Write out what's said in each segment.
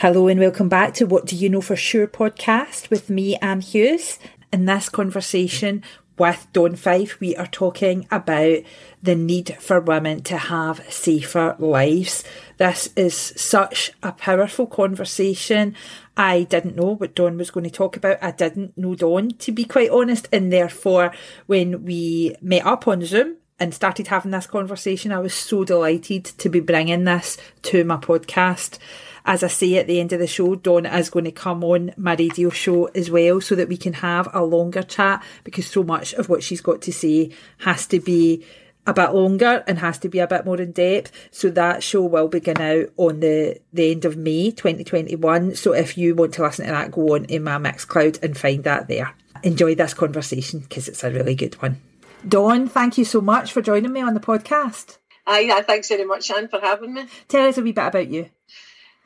Hello and welcome back to What Do You Know For Sure podcast with me, Anne Hughes. In this conversation with Dawn Fife, we are talking about the need for women to have safer lives. This is such a powerful conversation. I didn't know what Dawn was going to talk about. I didn't know Dawn, to be quite honest. And therefore, when we met up on Zoom, and started having this conversation, I was so delighted to be bringing this to my podcast as I say at the end of the show, Dawn is going to come on my radio show as well so that we can have a longer chat because so much of what she's got to say has to be a bit longer and has to be a bit more in depth. So that show will begin out on the, the end of May 2021. So if you want to listen to that, go on in my Mixcloud and find that there. Enjoy this conversation because it's a really good one. Dawn, thank you so much for joining me on the podcast. Aye, thanks very much, Anne, for having me. Tell us a wee bit about you.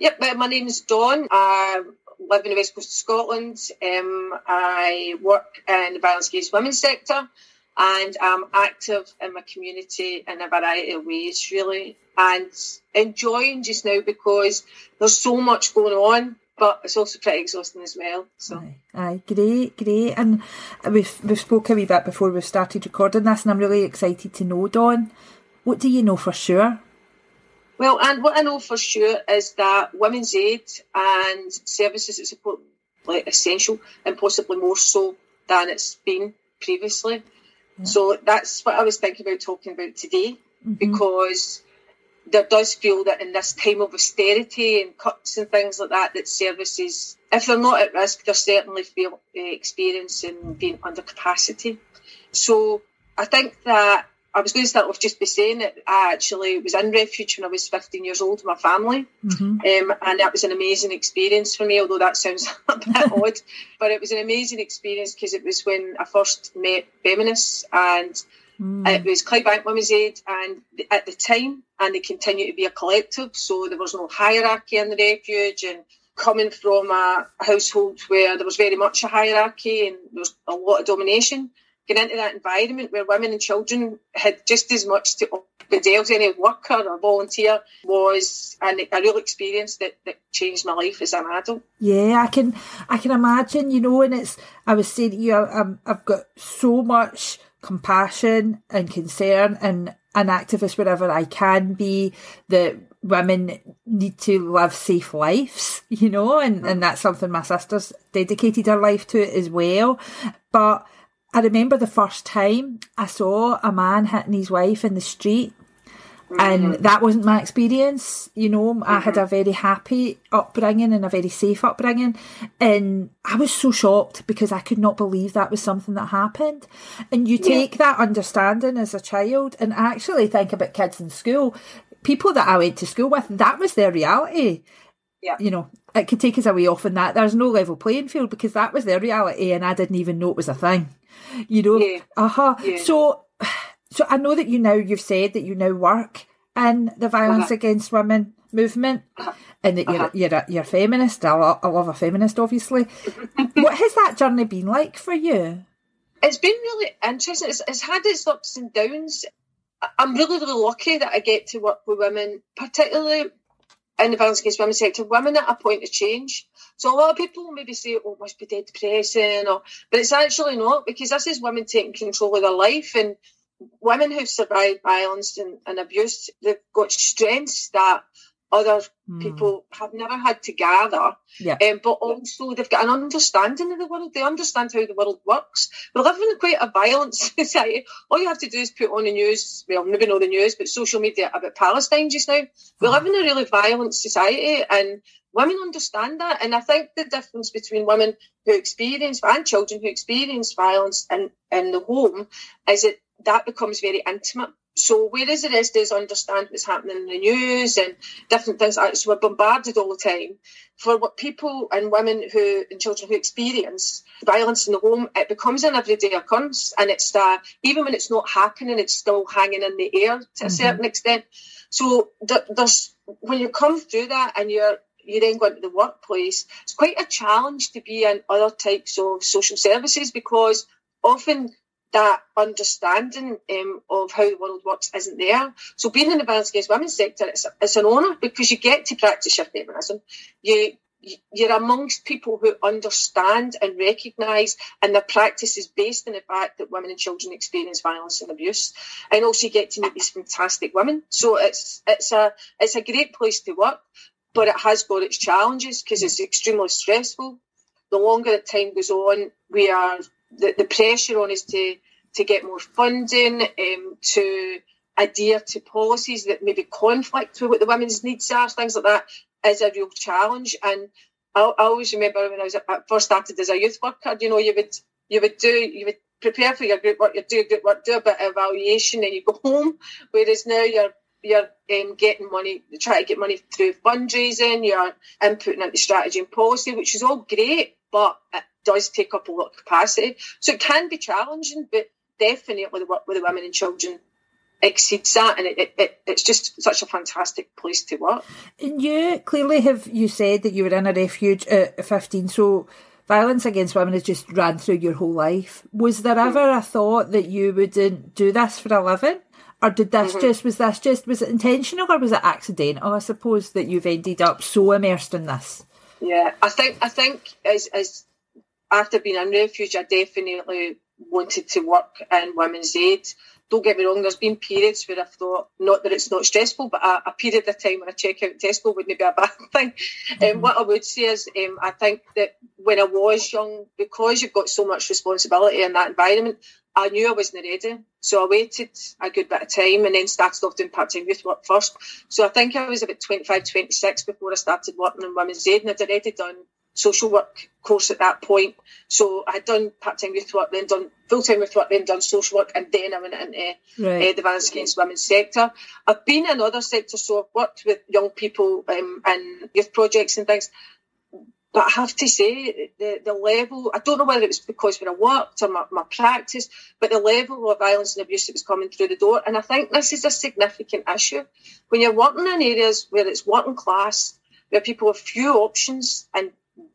Yep, my name is Dawn. I live in the west coast of Scotland. Um, I work in the violence against women sector and I'm active in my community in a variety of ways, really, and enjoying just now because there's so much going on. But it's also pretty exhausting as well. So, aye, aye, great, great, and we've we've spoke a wee bit before we started recording this, and I'm really excited to know, Dawn. What do you know for sure well, and what I know for sure is that women's aid and services that support like essential and possibly more so than it's been previously. Yeah. So that's what I was thinking about talking about today mm-hmm. because there does feel that in this time of austerity and cuts and things like that, that services, if they're not at risk, they're certainly feel, uh, experiencing being under capacity. So I think that I was going to start off just by saying that I actually was in refuge when I was 15 years old with my family. Mm-hmm. Um, and that was an amazing experience for me, although that sounds a bit odd. But it was an amazing experience because it was when I first met feminists and mm. it was Clydebank Women's Aid and at the time, and they continue to be a collective. So there was no hierarchy in the refuge and coming from a household where there was very much a hierarchy and there was a lot of domination getting into that environment where women and children had just as much to offer as any worker or volunteer was an, a real experience that, that changed my life as an adult. Yeah, I can I can imagine, you know, and it's I was saying to you, I, I've got so much compassion and concern and an activist wherever I can be that women need to live safe lives, you know, and, and mm-hmm. that's something my sister's dedicated her life to as well. But I remember the first time I saw a man hitting his wife in the street. Mm-hmm. And that wasn't my experience, you know. Mm-hmm. I had a mm-hmm. very happy upbringing and a very safe upbringing, and I was so shocked because I could not believe that was something that happened. And you take yeah. that understanding as a child and actually think about kids in school, people that I went to school with, that was their reality. Yeah. You know, it could take us away off in that. There's no level playing field because that was their reality, and I didn't even know it was a thing you know. Yeah. Uh-huh. Yeah. So, so I know that you now you've said that you now work in the violence uh-huh. against women movement, uh-huh. and that you're uh-huh. you're a, you're a feminist. I, lo- I love a feminist, obviously. what has that journey been like for you? It's been really interesting. It's, it's had its ups and downs. I'm really, really lucky that I get to work with women, particularly in the violence against women sector, women at a point of change. So a lot of people maybe say, "Oh, must be dead depressing," or but it's actually not because this is women taking control of their life and women who've survived violence and, and abuse. They've got strengths that other mm. people have never had to gather. Yeah. Um, but also they've got an understanding of the world. They understand how the world works. We live in quite a violent society. All you have to do is put on the news, well, maybe not the news, but social media about Palestine just now. We live in a really violent society and women understand that. And I think the difference between women who experience and children who experience violence in, in the home is that that becomes very intimate so whereas the rest is understand what's happening in the news and different things like so we're bombarded all the time. For what people and women who and children who experience violence in the home, it becomes an everyday occurrence and it's uh, even when it's not happening, it's still hanging in the air to mm-hmm. a certain extent. So there's when you come through that and you're you then go into the workplace, it's quite a challenge to be in other types of social services because often that understanding um, of how the world works isn't there. So being in the violence against women sector, it's, it's an honour because you get to practice your feminism. You you're amongst people who understand and recognise, and their practice is based on the fact that women and children experience violence and abuse, and also you get to meet these fantastic women. So it's it's a it's a great place to work, but it has got its challenges because it's extremely stressful. The longer the time goes on, we are the, the pressure on us to to get more funding, um, to adhere to policies that maybe conflict with what the women's needs are, things like that, is a real challenge. And I, I always remember when I was I first started as a youth worker, you know, you would you would do you would prepare for your group work, you do group work, do a bit of evaluation, and you go home. Whereas now you're you're um, getting money, try to get money through fundraising, you're inputting into strategy and policy, which is all great, but does take up a lot of capacity. So it can be challenging, but definitely the work with the women and children exceeds that and it, it, it's just such a fantastic place to work. And you clearly have you said that you were in a refuge at 15 so violence against women has just ran through your whole life. Was there ever a thought that you wouldn't do this for a living? Or did this mm-hmm. just was this just was it intentional or was it accidental? I suppose that you've ended up so immersed in this. Yeah, I think I think as as after being in refuge, I definitely wanted to work in women's aid don't get me wrong, there's been periods where I've thought, not that it's not stressful, but a, a period of time when I check out Tesco wouldn't be a bad thing. Mm-hmm. Um, what I would say is, um, I think that when I was young, because you've got so much responsibility in that environment, I knew I wasn't ready. So I waited a good bit of time and then started off doing part-time youth work first. So I think I was about 25, 26 before I started working in Women's Aid and I'd already done social work course at that point. So I had done part time youth work, then done full time youth work, then done social work, and then I went into right. uh, the violence against women sector. I've been in other sectors, so I've worked with young people um, and youth projects and things. But I have to say, the, the level, I don't know whether it was because when I worked or my, my practice, but the level of violence and abuse that was coming through the door. And I think this is a significant issue. When you're working in areas where it's working class, where people have few options and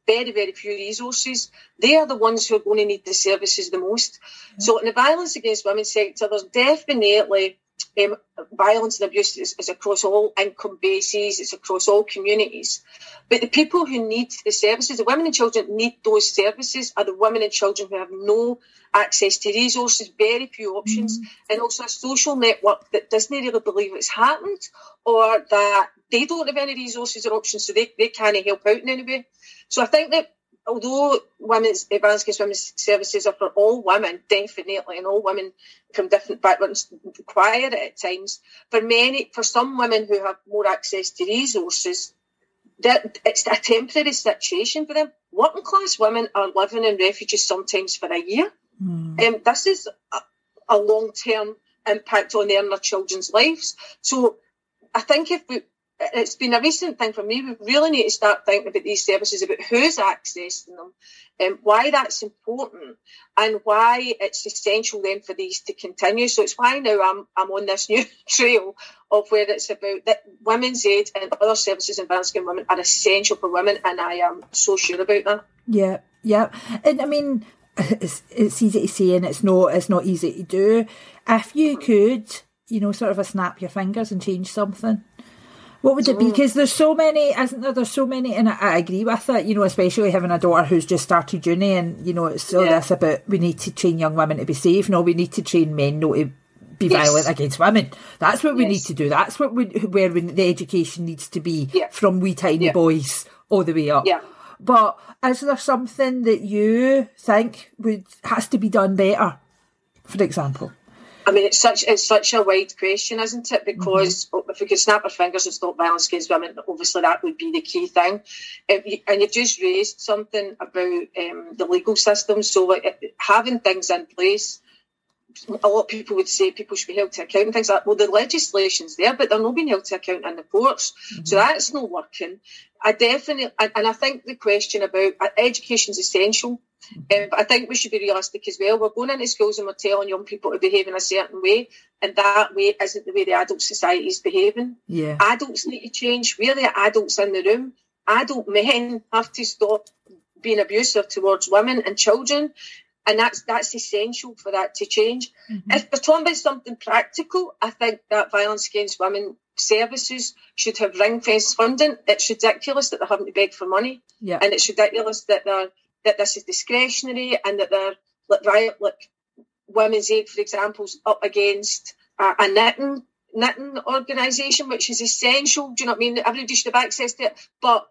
very, very few resources. They are the ones who are going to need the services the most. Mm-hmm. So in the violence against women sector, there's definitely um, violence and abuse is, is, across all income bases, it's across all communities. But the people who need the services, the women and children need those services, are the women and children who have no access to resources, very few options, mm-hmm. and also a social network that doesn't really believe it's happened or that they don't have any resources or options, so they, they can't help out in any way. So I think that although women's advanced against women's services are for all women, definitely, and all women from different backgrounds require it at times. For many, for some women who have more access to resources, that it's a temporary situation for them. Working class women are living in refuges sometimes for a year. Mm. Um, this is a, a long term impact on their and their children's lives. So I think if we it's been a recent thing for me. We really need to start thinking about these services, about who's accessing them, and um, why that's important, and why it's essential then for these to continue. So it's why now I'm I'm on this new trail of where it's about that women's aid and other services in women are essential for women, and I am so sure about that. Yeah, yeah, and I mean. It's, it's easy to say and it's not it's not easy to do. If you could, you know, sort of a snap your fingers and change something, what would it be? Mm. Because there's so many, isn't there? There's so many, and I, I, agree with it. You know, especially having a daughter who's just started uni, and you know, it's all yeah. this about we need to train young women to be safe. No, we need to train men not to be yes. violent against women. That's what we need to do. That's what we, where we, the education needs to be yeah. from wee tiny yeah. boys all the way up. Yeah. But is there something that you think would has to be done better? For example. I mean, it's such it's such a wide question, isn't it? Because mm-hmm. if we could snap our fingers and stop violence against women, obviously that would be the key thing. You, and you've just raised something about um, the legal system. So like, having things in place, a lot of people would say people should be held to account and things like that. Well, the legislation's there, but they're not being held to account in the courts. Mm-hmm. So that's not working. I definitely, and I think the question about uh, education is essential. Um, but I think we should be realistic as well. We're going into schools and we're telling young people to behave in a certain way, and that way isn't the way the adult society is behaving. Yeah. Adults need to change. We're the adults in the room. Adult men have to stop being abusive towards women and children, and that's that's essential for that to change. Mm-hmm. If we're talking about something practical, I think that violence against women services should have ring fence funding. It's ridiculous that they're having to beg for money, yeah. and it's ridiculous that they're that this is discretionary and that they're like right like Women's Aid, for example, is up against a, a knitting knitting organisation, which is essential. Do you know what I mean? Everybody should have access to it, but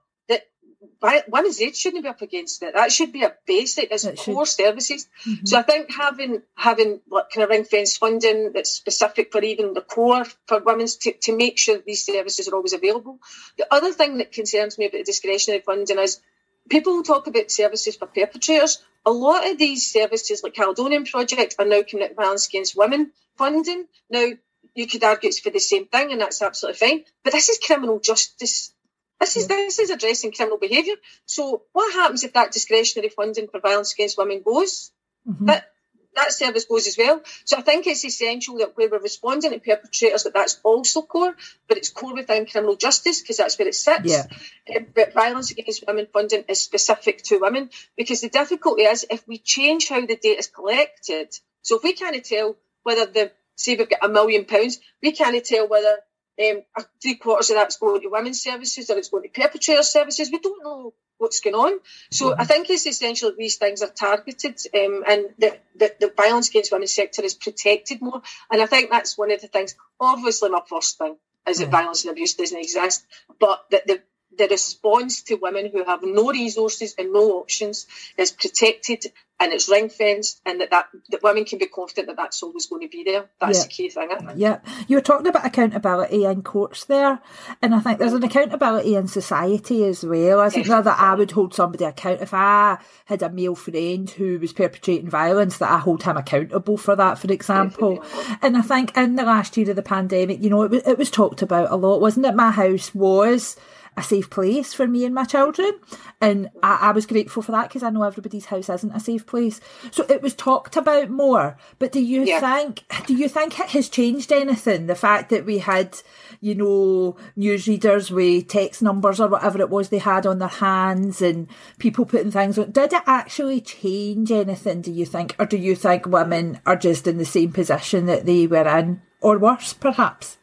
that women's aid shouldn't be up against it. That should be a basic as core services. Mm-hmm. So I think having having like kind of ring fence funding that's specific for even the core for women's to, to make sure these services are always available. The other thing that concerns me about the discretionary funding is people talk about services for perpetrators. A lot of these services, like Caledonian Project, are now coming out violence against women funding. Now, you could argue it's for the same thing, and that's absolutely fine. But this is criminal justice this is this is addressing criminal behaviour. So what happens if that discretionary funding for violence against women goes? Mm-hmm. That that service goes as well. So I think it's essential that where we're responding to perpetrators, that that's also core, but it's core within criminal justice because that's where it sits. Yeah. Uh, but violence against women funding is specific to women because the difficulty is if we change how the data is collected. So if we can't tell whether the say we've got a million pounds, we can't tell whether um, three quarters of that's going to women's services or it's going to perpetrator services. We don't know what's going on. So mm-hmm. I think it's essential that these things are targeted um, and that the, the, violence against women sector is protected more. And I think that's one of the things. Obviously, my first thing is that violence and abuse doesn't exist, but that the the response to women who have no resources and no options is protected and it's ring fenced and that, that, that women can be confident that that's always going to be there. That's yeah. the key thing. Isn't it? Yeah. You were talking about accountability in courts there and I think there's an accountability in society as well. I think that I would hold somebody account if I had a male friend who was perpetrating violence that I hold him accountable for that, for example. Definitely. And I think in the last year of the pandemic, you know, it was, it was talked about a lot, wasn't it? My house was a safe place for me and my children. And I, I was grateful for that because I know everybody's house isn't a safe place. So it was talked about more. But do you yeah. think do you think it has changed anything? The fact that we had, you know, newsreaders with text numbers or whatever it was they had on their hands and people putting things on did it actually change anything, do you think? Or do you think women are just in the same position that they were in? Or worse perhaps?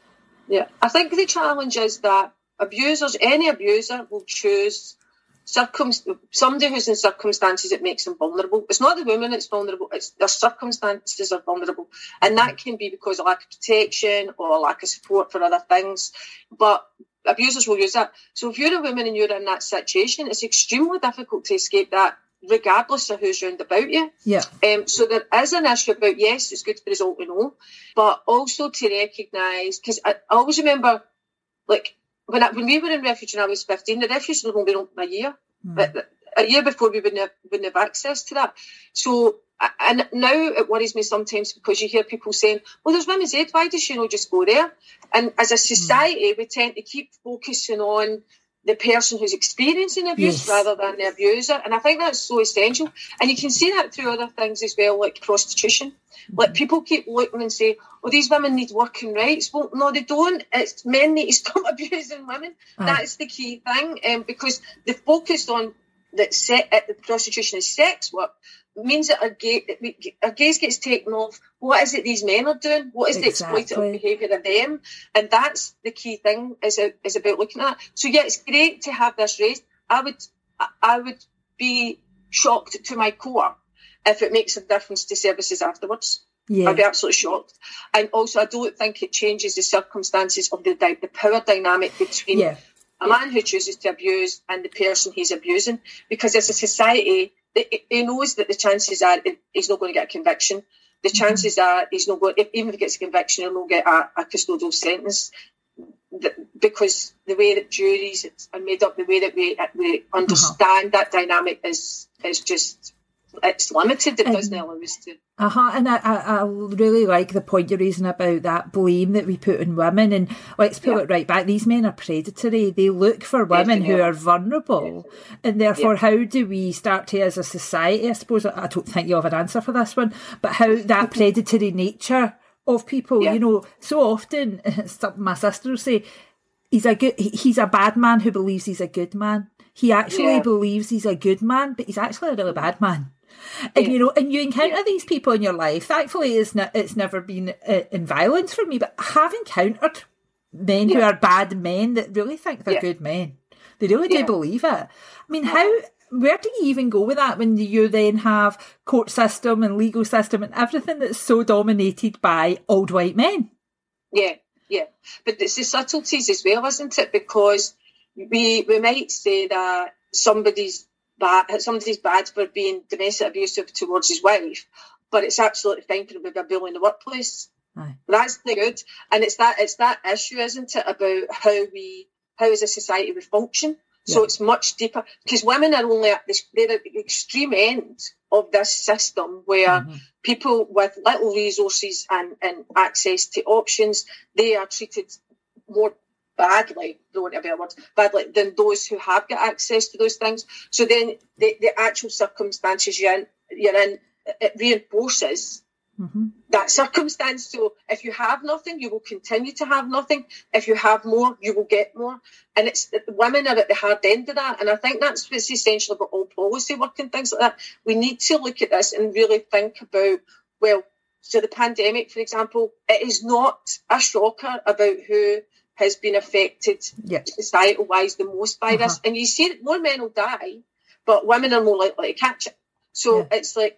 Yeah. I think the challenge is that abusers, any abuser will choose circum- somebody who's in circumstances that makes them vulnerable. It's not the woman that's vulnerable, it's their circumstances are vulnerable. And that can be because of lack of protection or lack of support for other things. But abusers will use that. So if you're a woman and you're in that situation, it's extremely difficult to escape that regardless of who's round about you. Yeah. Um, so there is an issue about yes, it's good for us all to know, but also to recognise because I, I always remember like when I, when we were in refuge and I was 15, the refuge was only open a year. Mm. But a year before we wouldn't have, wouldn't have access to that. So, and now it worries me sometimes because you hear people saying, well, there's women's aid, why does she not just go there? And as a hmm. society, we tend to keep focusing on the person who's experiencing abuse yes. rather than the abuser. And I think that's so essential. And you can see that through other things as well, like prostitution. Mm-hmm. Like people keep looking and say, oh, these women need working rights. Well, no, they don't. It's men need to stop abusing women. That's the key thing. Um, because they focused on that se- uh, prostitution is sex work means that a, gay, a gaze gets taken off. What is it these men are doing? What is exactly. the exploitative behaviour of them? And that's the key thing is, a, is about looking at. So yeah, it's great to have this raised. I would I would be shocked to my core if it makes a difference to services afterwards. Yeah. I'd be absolutely shocked. And also, I don't think it changes the circumstances of the the power dynamic between yeah. a man who chooses to abuse and the person he's abusing. Because as a society, he knows that the chances are he's not going to get a conviction. The mm-hmm. chances are he's not going, if, even if he gets a conviction, he'll not get a, a custodial sentence because the way that juries are made up, the way that we we uh-huh. understand uh-huh. that dynamic is is just it's limited. It doesn't allow us to. Uh huh. And I, I, I really like the point you're raising about that blame that we put on women. And let's pull yeah. it right back. These men are predatory. They look for women Definitely. who are vulnerable. Definitely. And therefore, yeah. how do we start to, as a society, I suppose, I don't think you have an answer for this one, but how that predatory nature of people, yeah. you know, so often, my sister will say, he's a good, he's a bad man who believes he's a good man. He actually believes he's a good man, but he's actually a really bad man and you know, and you encounter yeah. these people in your life. Thankfully, it's not, it's never been uh, in violence for me, but I have encountered men who are bad men that really think they're Yeah. good men. They really do believe it. I mean, how where do you even go with that when you then have court system and legal system and everything that's so dominated by old white men? Yeah, yeah. But it's the subtleties as well, isn't it? Because we we might say that somebody's bad somebody's bad for being domestic abusive towards his wife, but it's absolutely fine for him to be a bully in the workplace. That's the good. And it's that it's that issue, isn't it, about how we how as a society we function. So Yeah. it's much deeper because women are only at this they're at the extreme end of this system where Mhm. people with little resources and, and access to options, they are treated more badly, don't want to be a word, badly than those who have got access to those things. So then the, the actual circumstances you're in, you're in, it reinforces Mhm. that circumstance. So if you have nothing, you will continue to have nothing. If you have more, you will get more. And it's women are at the hard end of that. And I think that's what's essential about all policy work and things like that. We need to look at this and really think about, well, so the pandemic, for example, it is not a shocker about who has been affected Yeah. societal wise the most by this. Uh-huh. And you see that more men will die, but women are more likely to catch it. So Yeah. it's like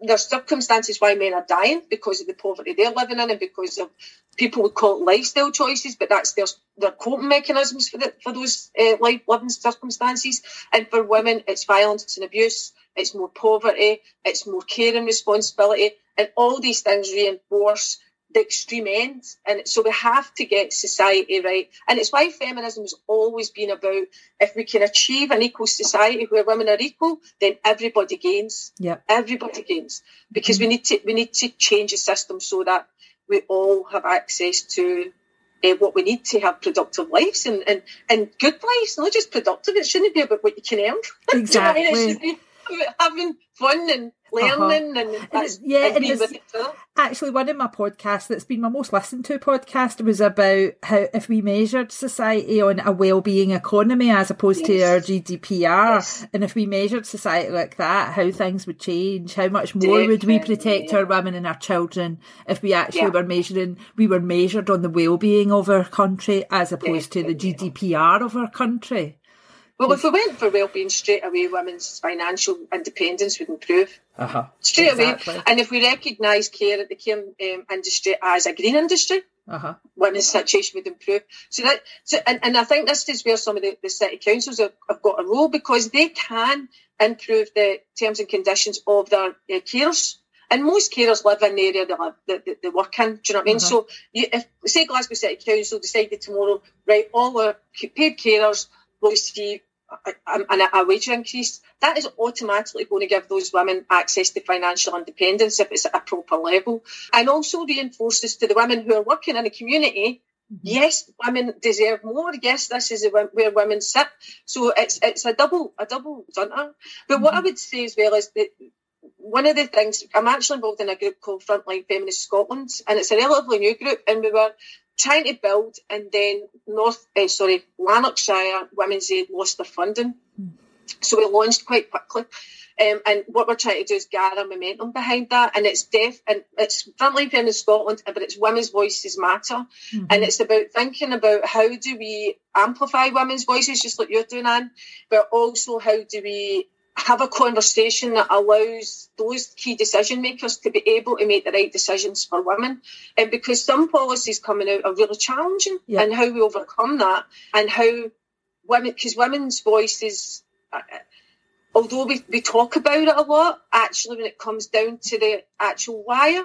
there's circumstances why men are dying because of the poverty they're living in and because of people would call it lifestyle choices, but that's their their coping mechanisms for the, for those uh, life living circumstances. And for women, it's violence and abuse, it's more poverty, it's more care and responsibility, and all these things reinforce the extreme end. And so we have to get society right. And it's why feminism has always been about if we can achieve an equal society where women are equal, then everybody gains. Yeah. Everybody gains. Because we need to we need to change the system so that we all have access to uh, what we need to have productive lives and, and, and good lives, not just productive. It shouldn't be about what you can earn. You know I mean? It Exactly. should be about having fun and Uh-huh. learning and, that's, yeah, and it's- with each. Actually, one of my podcasts that's been my most listened to podcast was about how if we measured society on a well-being economy as opposed to our GDPR, Yes. and if we measured society like that, how things would change, how much more would we protect yeah. our women and our children if we actually Yeah. were measuring, we were measured on the well-being of our country as opposed to the GDPR of our country. Well, if we went for well-being straight away, women's financial independence would improve Uh-huh. straight Exactly. away. And if we recognise care, at the care um, industry as a green industry, Uh-huh. women's situation would improve. So that, so, and, and I think this is where some of the, the city councils have, have got a role because they can improve the terms and conditions of their uh, carers. And most carers live in the area they, live, they, they, they work in. Do you know what I mean? Uh-huh. So, you, if say Glasgow City Council decided tomorrow, right, all our paid carers will receive a, a, wage increase, that is automatically going to give those women access to financial independence if it's at a proper level. And also reinforces to the women who are working in the community mm-hmm. yes, women deserve more. Yes, this is where women sit. So it's it's a double a double dunter. But what I mm-hmm. would say as well is that one of the things I'm actually involved in a group called Frontline Feminist Scotland, and it's a relatively new group, and we were trying to build, and then North, uh, sorry, Lanarkshire Women's Aid lost their funding, so we launched quite quickly. Um, and what we're trying to do is gather momentum behind that, and it's deaf, and it's Frontline in Scotland, but it's women's voices matter, Mhm. and it's about thinking about how do we amplify women's voices, just like you're doing, Anne, but also how do we have a conversation that allows those key decision makers to be able to make the right decisions for women. And because some policies coming out are really challenging, Yeah. and how we overcome that, and how women, because women's voices, uh, although we, we talk about it a lot, actually when it comes down to the actual wire,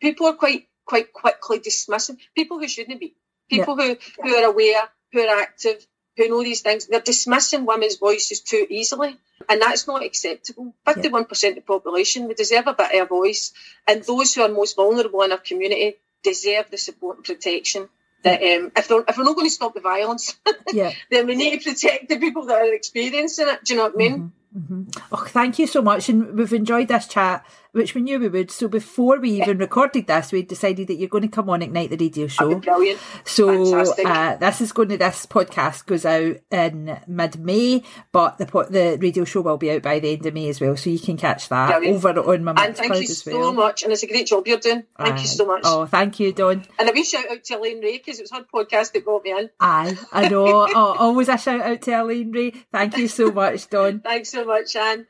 people are quite quite quickly dismissing people who shouldn't be. People who, who are aware, who are active, who know these things, they're dismissing women's voices too easily. And that's not acceptable. 51% of the population, we deserve a bit of a voice. And those who are most vulnerable in our community deserve the support and protection. That um, if, they're, if we're not going to stop the violence, Yeah. then we need to protect the people that are experiencing it. Do you know what I mean? hmm Oh, thank you so much, and we've enjoyed this chat which we knew we would. So before we even recorded this, we decided that you're going to come on Ignite the Radio Show. Brilliant. So uh, this is going to this podcast goes out in mid May, but the the radio show will be out by the end of May as well. So you can catch that Brilliant. over on my And thank you so well. much, and it's a great job you're doing. Thank uh, you so much. Oh, thank you, Dawn. And a wee shout out to Elaine Ray because it was her podcast that brought me in. Aye, I know. oh, always a shout out to Elaine Ray. Thank you so much, Dawn. Thanks so much, Anne.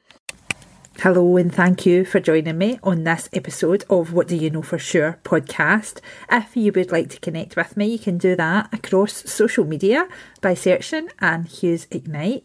Hello, and thank you for joining me on this episode of What Do You Know For Sure podcast. If you would like to connect with me, you can do that across social media by searching Anne Hughes Ignite.